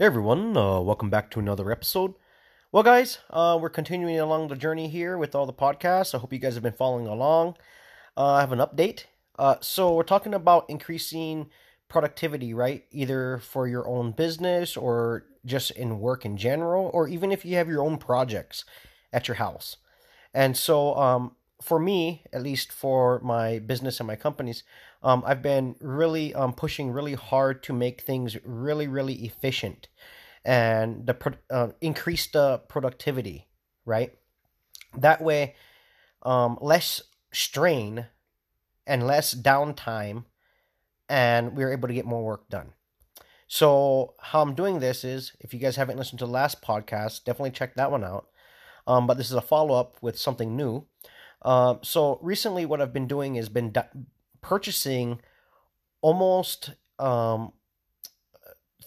Hey everyone, uh, welcome back to another episode. Well, guys, uh, we're continuing along the journey here with all the podcasts. I hope you guys have been following along. Uh, I have an update. Uh, so, we're talking about increasing productivity, right? Either for your own business or just in work in general, or even if you have your own projects at your house. And so, um, for me, at least for my business and my companies, um, I've been really um, pushing really hard to make things really, really efficient and the uh, increase the productivity, right? That way, um, less strain and less downtime, and we're able to get more work done. So, how I'm doing this is if you guys haven't listened to the last podcast, definitely check that one out. Um, but this is a follow up with something new. Uh, so recently, what I've been doing is been purchasing almost um,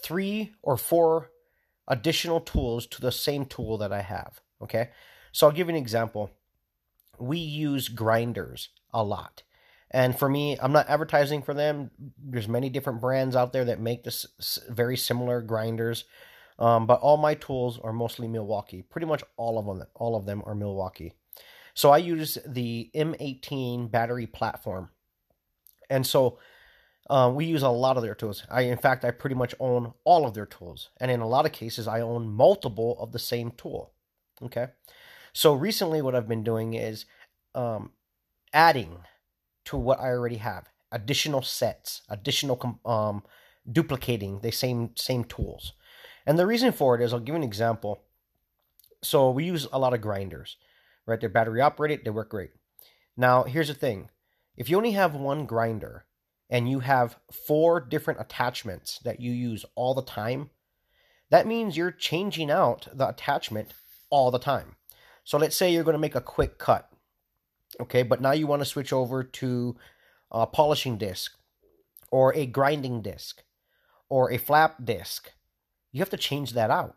three or four additional tools to the same tool that I have. Okay, so I'll give you an example. We use grinders a lot. And for me, I'm not advertising for them. There's many different brands out there that make this very similar grinders. Um, but all my tools are mostly Milwaukee. Pretty much all of them, all of them are Milwaukee. So I use the M18 battery platform. And so uh, we use a lot of their tools. I, in fact, I pretty much own all of their tools. And in a lot of cases, I own multiple of the same tool. Okay. So recently, what I've been doing is um, adding to what I already have additional sets, additional um, duplicating the same same tools. And the reason for it is I'll give an example. So we use a lot of grinders right? They're battery operated, they work great. Now, here's the thing if you only have one grinder and you have four different attachments that you use all the time, that means you're changing out the attachment all the time. So let's say you're going to make a quick cut, okay, but now you want to switch over to a polishing disc or a grinding disc or a flap disc. You have to change that out,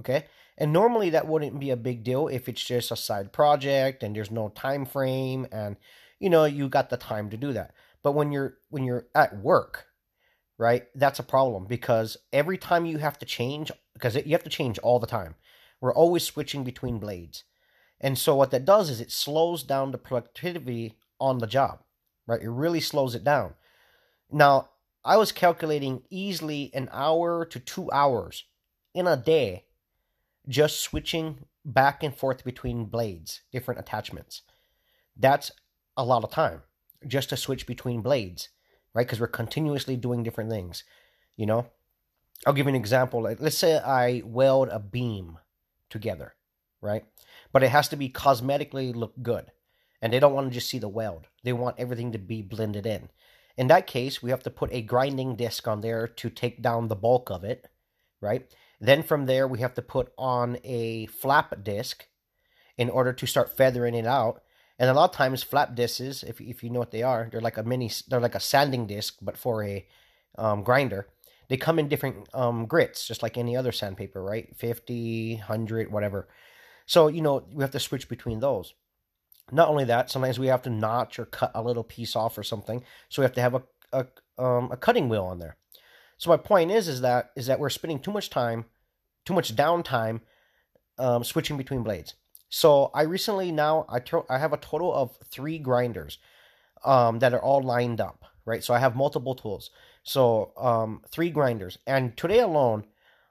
okay? And normally that wouldn't be a big deal if it's just a side project and there's no time frame and you know you got the time to do that. But when you're when you're at work, right? That's a problem because every time you have to change because you have to change all the time. We're always switching between blades. And so what that does is it slows down the productivity on the job, right? It really slows it down. Now, I was calculating easily an hour to 2 hours in a day just switching back and forth between blades, different attachments. That's a lot of time just to switch between blades, right? Because we're continuously doing different things, you know? I'll give you an example. Let's say I weld a beam together, right? But it has to be cosmetically look good. And they don't want to just see the weld. They want everything to be blended in. In that case, we have to put a grinding disc on there to take down the bulk of it, right? Then from there, we have to put on a flap disc in order to start feathering it out. And a lot of times, flap discs, if, if you know what they are, they're like a mini, they're like a sanding disc, but for a um, grinder. They come in different um, grits, just like any other sandpaper, right? 50, 100, whatever. So, you know, we have to switch between those. Not only that, sometimes we have to notch or cut a little piece off or something. So we have to have a, a, um, a cutting wheel on there. So my point is, is that is that we're spending too much time, too much downtime, um, switching between blades. So I recently now I to- I have a total of three grinders, um, that are all lined up, right? So I have multiple tools. So um, three grinders, and today alone,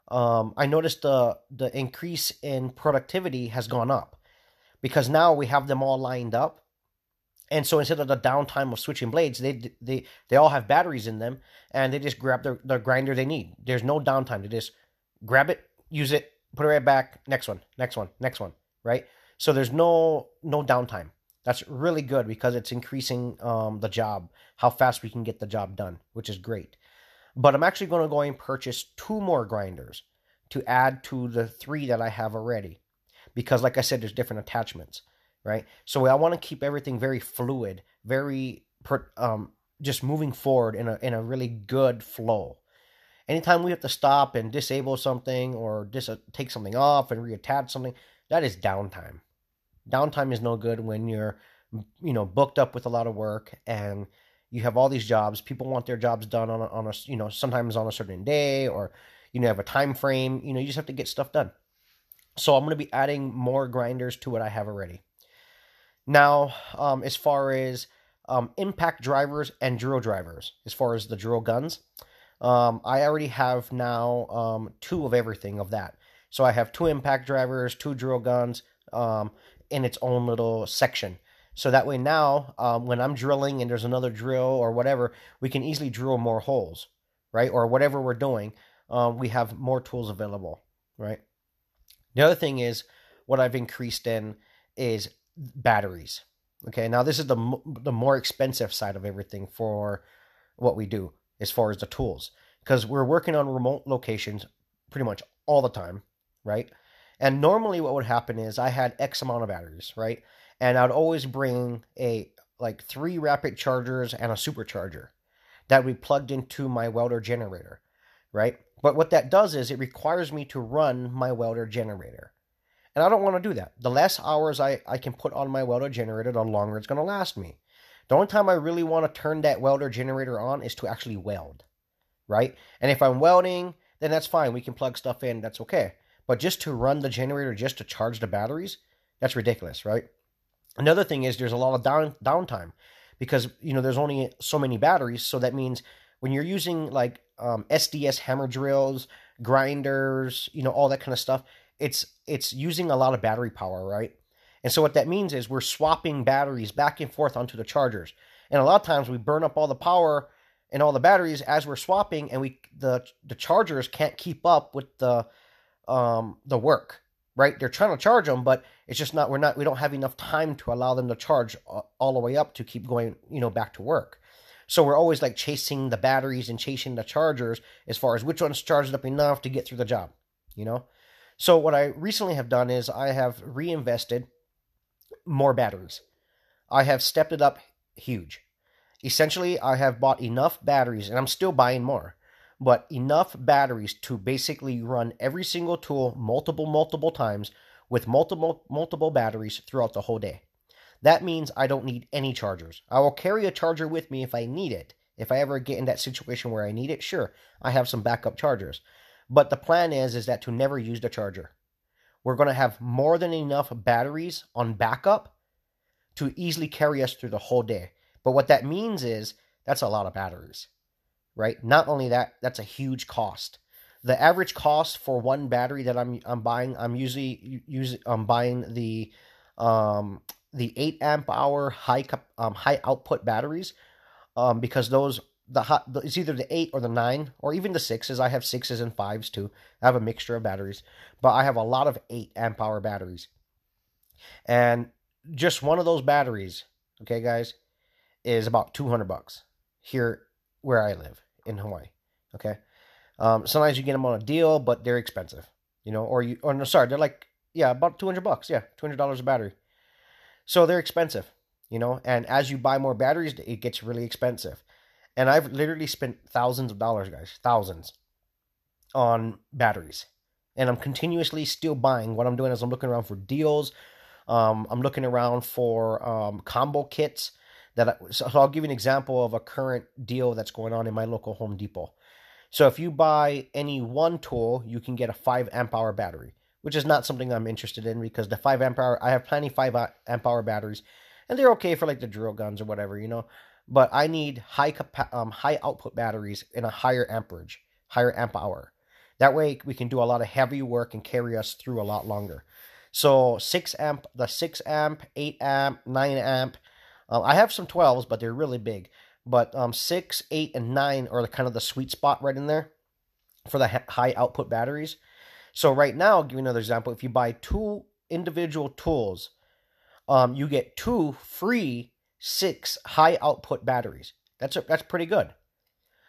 um, I noticed the the increase in productivity has gone up because now we have them all lined up and so instead of the downtime of switching blades, they they they all have batteries in them, and they just grab the the grinder they need. There's no downtime. They just grab it, use it, put it right back. Next one, next one, next one. Right. So there's no no downtime. That's really good because it's increasing um, the job, how fast we can get the job done, which is great. But I'm actually going to go and purchase two more grinders to add to the three that I have already, because like I said, there's different attachments right? So I want to keep everything very fluid, very um, just moving forward in a in a really good flow. Anytime we have to stop and disable something or dis- take something off and reattach something, that is downtime. Downtime is no good when you're you know booked up with a lot of work and you have all these jobs. People want their jobs done on a, on a you know sometimes on a certain day or you know have a time frame you know you just have to get stuff done so i'm going to be adding more grinders to what i have already now um, as far as um, impact drivers and drill drivers as far as the drill guns um, i already have now um, two of everything of that so i have two impact drivers two drill guns um, in its own little section so that way now, um, when I'm drilling and there's another drill or whatever, we can easily drill more holes, right? Or whatever we're doing, um, we have more tools available, right? The other thing is what I've increased in is batteries. Okay, now this is the the more expensive side of everything for what we do as far as the tools because we're working on remote locations pretty much all the time, right? And normally what would happen is I had X amount of batteries, right? and I'd always bring a like three rapid chargers and a supercharger that we plugged into my welder generator, right? But what that does is it requires me to run my welder generator. And I don't want to do that. The less hours I, I can put on my welder generator, the longer it's going to last me. The only time I really want to turn that welder generator on is to actually weld, right? And if I'm welding, then that's fine. We can plug stuff in. That's okay. But just to run the generator, just to charge the batteries, that's ridiculous, right? Another thing is there's a lot of down downtime because you know there's only so many batteries, so that means when you're using like um, SDS hammer drills, grinders, you know all that kind of stuff, it's it's using a lot of battery power, right? And so what that means is we're swapping batteries back and forth onto the chargers, and a lot of times we burn up all the power and all the batteries as we're swapping, and we the the chargers can't keep up with the um the work right? They're trying to charge them, but it's just not. We're not. We don't have enough time to allow them to charge all the way up to keep going. You know, back to work. So we're always like chasing the batteries and chasing the chargers as far as which one's charged up enough to get through the job. You know. So what I recently have done is I have reinvested more batteries. I have stepped it up huge. Essentially, I have bought enough batteries, and I'm still buying more but enough batteries to basically run every single tool multiple, multiple times with multiple, multiple batteries throughout the whole day. That means I don't need any chargers. I will carry a charger with me if I need it. If I ever get in that situation where I need it, sure, I have some backup chargers. But the plan is is that to never use the charger. We're going to have more than enough batteries on backup to easily carry us through the whole day. But what that means is that's a lot of batteries right? Not only that, that's a huge cost. The average cost for one battery that I'm I'm buying, I'm usually using I'm buying the um the 8 amp hour high um, high output batteries um because those the hot it's either the 8 or the 9 or even the 6s. I have 6s and 5s too. I have a mixture of batteries, but I have a lot of 8 amp hour batteries. And just one of those batteries, okay guys, is about 200 bucks here where I live in Hawaii. Okay. Um, sometimes you get them on a deal, but they're expensive, you know, or you, or no, sorry, they're like, yeah, about 200 bucks. Yeah. $200 a battery. So they're expensive, you know, and as you buy more batteries, it gets really expensive. And I've literally spent thousands of dollars, guys, thousands on batteries. And I'm continuously still buying. What I'm doing is I'm looking around for deals. Um, I'm looking around for um, combo kits that I, so I'll give you an example of a current deal that's going on in my local Home Depot. So if you buy any one tool, you can get a 5 amp hour battery, which is not something I'm interested in because the 5 amp hour I have plenty 5 amp hour batteries and they're okay for like the drill guns or whatever, you know. But I need high capa- um, high output batteries in a higher amperage, higher amp hour. That way we can do a lot of heavy work and carry us through a lot longer. So 6 amp, the 6 amp, 8 amp, 9 amp, um, I have some 12s, but they're really big. But um, 6, 8, and 9 are kind of the sweet spot right in there for the high output batteries. So right now, I'll give you another example. If you buy two individual tools, um, you get two free six high output batteries. That's a, that's pretty good.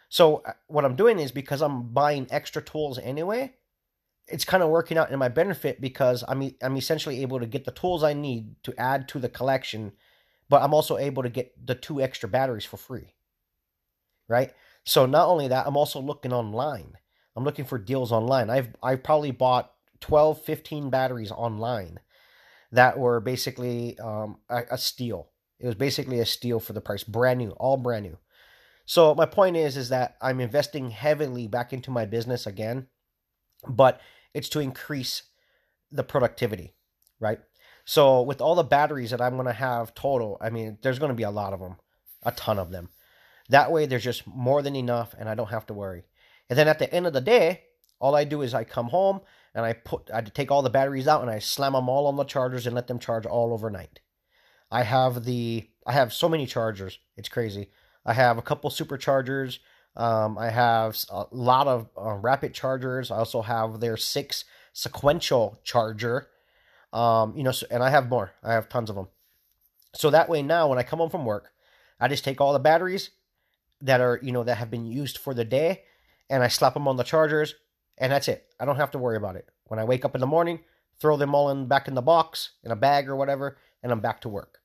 So uh, what I'm doing is because I'm buying extra tools anyway, it's kind of working out in my benefit because I'm I'm essentially able to get the tools I need to add to the collection but I'm also able to get the two extra batteries for free. Right? So not only that, I'm also looking online. I'm looking for deals online. I've I've probably bought 12, 15 batteries online that were basically um, a, a steal. It was basically a steal for the price, brand new, all brand new. So my point is, is that I'm investing heavily back into my business again, but it's to increase the productivity, right? So with all the batteries that I'm going to have total, I mean, there's going to be a lot of them, a ton of them. That way, there's just more than enough, and I don't have to worry. And then at the end of the day, all I do is I come home and I put I take all the batteries out and I slam them all on the chargers and let them charge all overnight. I have the I have so many chargers, it's crazy. I have a couple superchargers. Um, I have a lot of uh, rapid chargers. I also have their six sequential charger. Um, you know, so, and I have more. I have tons of them. So that way now, when I come home from work, I just take all the batteries that are you know that have been used for the day, and I slap them on the chargers, and that's it. I don't have to worry about it. When I wake up in the morning, throw them all in back in the box in a bag or whatever, and I'm back to work.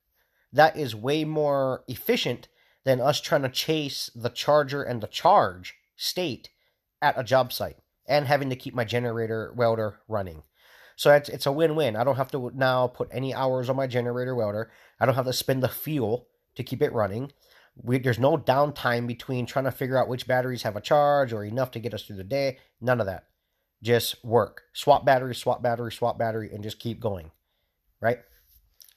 That is way more efficient than us trying to chase the charger and the charge state at a job site and having to keep my generator welder running. So it's, it's a win win. I don't have to now put any hours on my generator welder. I don't have to spend the fuel to keep it running. We, there's no downtime between trying to figure out which batteries have a charge or enough to get us through the day. None of that. Just work. Swap battery, swap battery, swap battery, and just keep going. Right?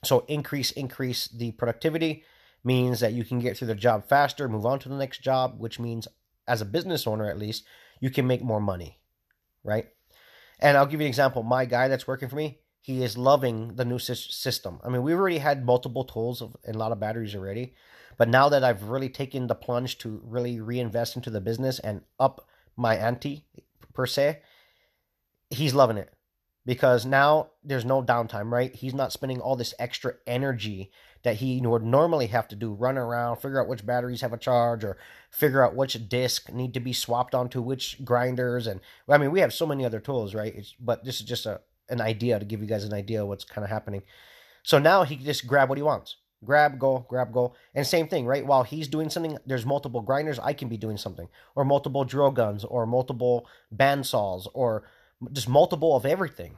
So increase, increase the productivity means that you can get through the job faster, move on to the next job, which means as a business owner at least, you can make more money, right? And I'll give you an example. My guy that's working for me, he is loving the new system. I mean, we've already had multiple tools and a lot of batteries already, but now that I've really taken the plunge to really reinvest into the business and up my ante per se, he's loving it because now there's no downtime, right? He's not spending all this extra energy that he would normally have to do run around, figure out which batteries have a charge, or figure out which disc need to be swapped onto which grinders. And I mean, we have so many other tools, right? It's, but this is just a an idea to give you guys an idea of what's kind of happening. So now he can just grab what he wants. Grab, go, grab, go. And same thing, right? While he's doing something, there's multiple grinders, I can be doing something. Or multiple drill guns, or multiple bandsaws, or just multiple of everything,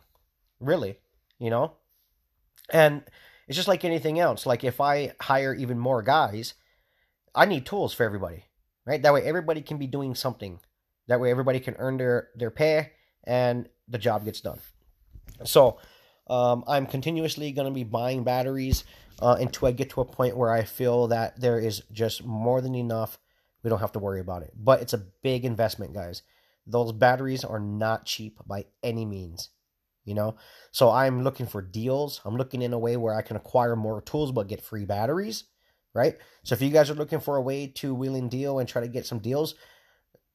really, you know? And it's just like anything else. Like if I hire even more guys, I need tools for everybody, right? That way everybody can be doing something. That way everybody can earn their, their pay and the job gets done. So um, I'm continuously going to be buying batteries uh, until I get to a point where I feel that there is just more than enough. We don't have to worry about it. But it's a big investment, guys. Those batteries are not cheap by any means. You know, so I'm looking for deals. I'm looking in a way where I can acquire more tools but get free batteries, right? So if you guys are looking for a way to wheel and deal and try to get some deals,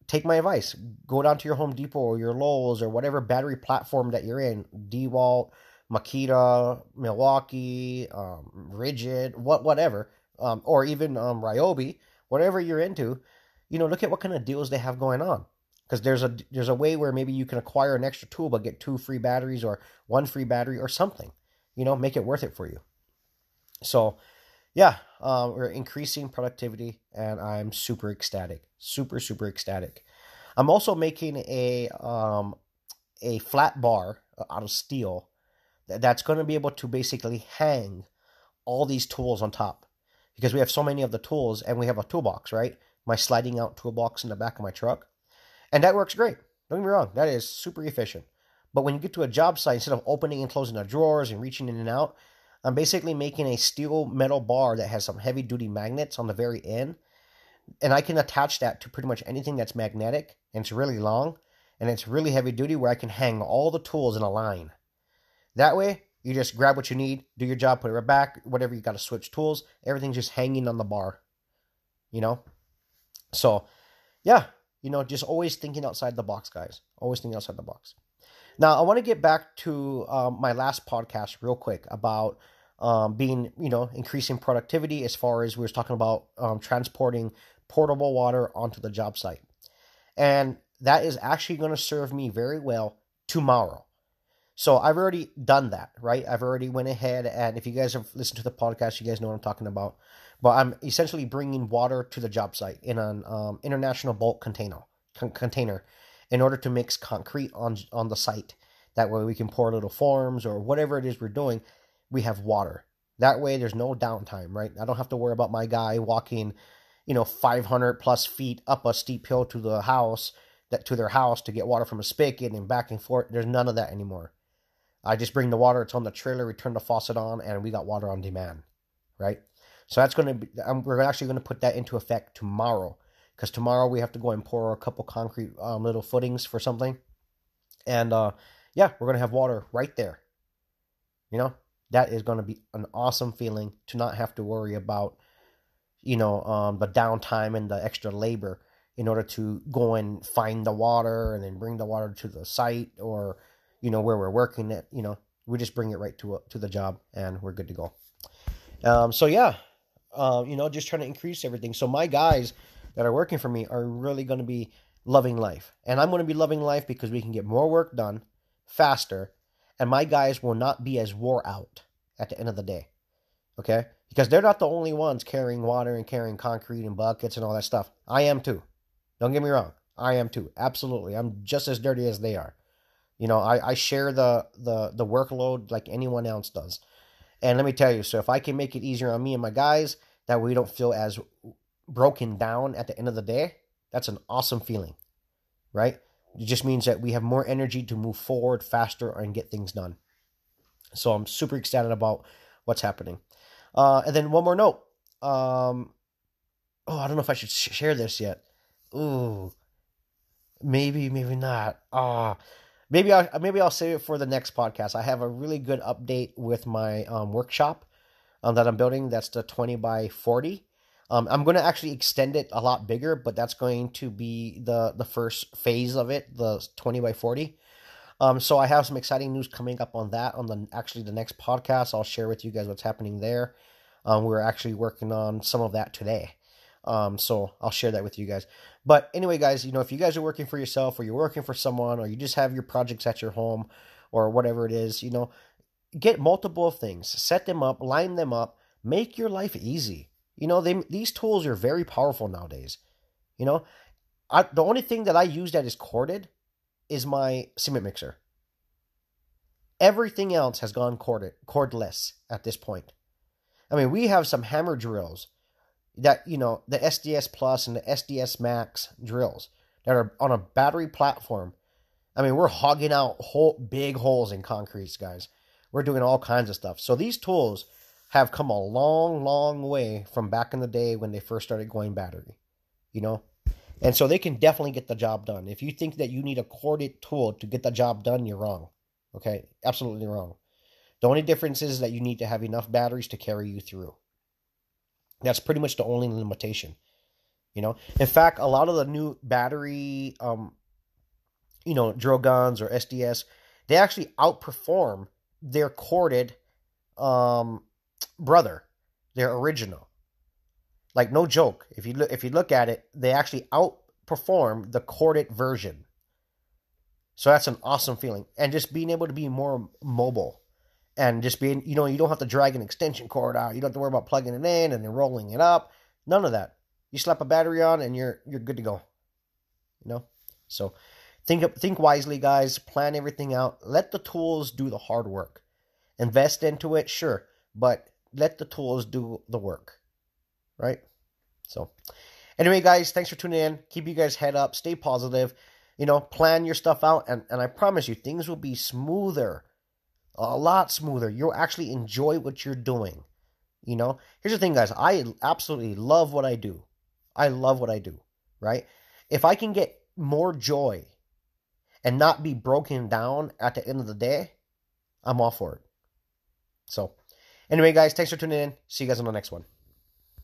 take my advice. Go down to your Home Depot or your Lowe's or whatever battery platform that you're in, DeWalt, Makita, Milwaukee, um, Ridgid, what whatever, um, or even um, Ryobi, whatever you're into. You know, look at what kind of deals they have going on because there's a there's a way where maybe you can acquire an extra tool but get two free batteries or one free battery or something you know make it worth it for you. So yeah um, we're increasing productivity and i'm super ecstatic super super ecstatic. I'm also making a um, a flat bar out of steel that's going to be able to basically hang all these tools on top because we have so many of the tools and we have a toolbox right? My sliding out toolbox in the back of my truck and that works great. Don't get me wrong, that is super efficient. But when you get to a job site, instead of opening and closing the drawers and reaching in and out, I'm basically making a steel metal bar that has some heavy duty magnets on the very end. And I can attach that to pretty much anything that's magnetic and it's really long and it's really heavy duty where I can hang all the tools in a line. That way, you just grab what you need, do your job, put it right back, whatever you got to switch tools, everything's just hanging on the bar. You know? So, yeah, you know, just always thinking outside the box, guys. Always thinking outside the box. Now, I want to get back to um, my last podcast real quick about um, being, you know, increasing productivity as far as we were talking about um, transporting portable water onto the job site. And that is actually going to serve me very well tomorrow. So I've already done that, right? I've already went ahead and if you guys have listened to the podcast, you guys know what I'm talking about. But I'm essentially bringing water to the job site in an um, international bulk container con- container in order to mix concrete on on the site. That way we can pour little forms or whatever it is we're doing. We have water. That way there's no downtime, right? I don't have to worry about my guy walking, you know, 500 plus feet up a steep hill to the house that to their house to get water from a spigot and back and forth. There's none of that anymore. I just bring the water. It's on the trailer. We turn the faucet on, and we got water on demand, right? So that's going to be. Um, we're actually going to put that into effect tomorrow, because tomorrow we have to go and pour a couple concrete um, little footings for something, and uh, yeah, we're going to have water right there. You know, that is going to be an awesome feeling to not have to worry about, you know, um, the downtime and the extra labor in order to go and find the water and then bring the water to the site or you know where we're working it you know we just bring it right to a, to the job and we're good to go um, so yeah uh, you know just trying to increase everything so my guys that are working for me are really going to be loving life and i'm going to be loving life because we can get more work done faster and my guys will not be as wore out at the end of the day okay because they're not the only ones carrying water and carrying concrete and buckets and all that stuff i am too don't get me wrong. I am too. Absolutely. I'm just as dirty as they are. You know, I, I share the, the, the workload like anyone else does. And let me tell you, so if I can make it easier on me and my guys, that we don't feel as broken down at the end of the day, that's an awesome feeling, right? It just means that we have more energy to move forward faster and get things done. So I'm super excited about what's happening. Uh, and then one more note. Um, oh, I don't know if I should share this yet ooh, maybe, maybe not. Ah, maybe I maybe I'll save it for the next podcast. I have a really good update with my um, workshop um, that I'm building. That's the twenty by forty. Um, I'm going to actually extend it a lot bigger, but that's going to be the the first phase of it, the twenty by forty. Um, so I have some exciting news coming up on that on the actually the next podcast. I'll share with you guys what's happening there. Um, we're actually working on some of that today. Um, so I'll share that with you guys. But anyway, guys, you know, if you guys are working for yourself or you're working for someone or you just have your projects at your home or whatever it is, you know, get multiple things, set them up, line them up, make your life easy. You know, they, these tools are very powerful nowadays. You know, I, the only thing that I use that is corded is my cement mixer. Everything else has gone corded, cordless at this point. I mean, we have some hammer drills that you know the SDS Plus and the SDS Max drills that are on a battery platform. I mean, we're hogging out whole big holes in concrete, guys. We're doing all kinds of stuff. So these tools have come a long, long way from back in the day when they first started going battery. You know, and so they can definitely get the job done. If you think that you need a corded tool to get the job done, you're wrong. Okay, absolutely wrong. The only difference is that you need to have enough batteries to carry you through. That's pretty much the only limitation. You know, in fact, a lot of the new battery, um, you know, drill guns or SDS, they actually outperform their corded um, brother, their original. Like no joke, if you look if you look at it, they actually outperform the corded version. So that's an awesome feeling, and just being able to be more mobile and just being, you know, you don't have to drag an extension cord out. You don't have to worry about plugging it in and then rolling it up. None of that. You slap a battery on and you're you're good to go. You know? So think think wisely, guys. Plan everything out. Let the tools do the hard work. Invest into it, sure, but let the tools do the work. Right? So anyway, guys, thanks for tuning in. Keep you guys head up, stay positive. You know, plan your stuff out and, and I promise you things will be smoother a lot smoother. You'll actually enjoy what you're doing. You know, here's the thing, guys. I absolutely love what I do. I love what I do, right? If I can get more joy and not be broken down at the end of the day, I'm all for it. So, anyway, guys, thanks for tuning in. See you guys on the next one.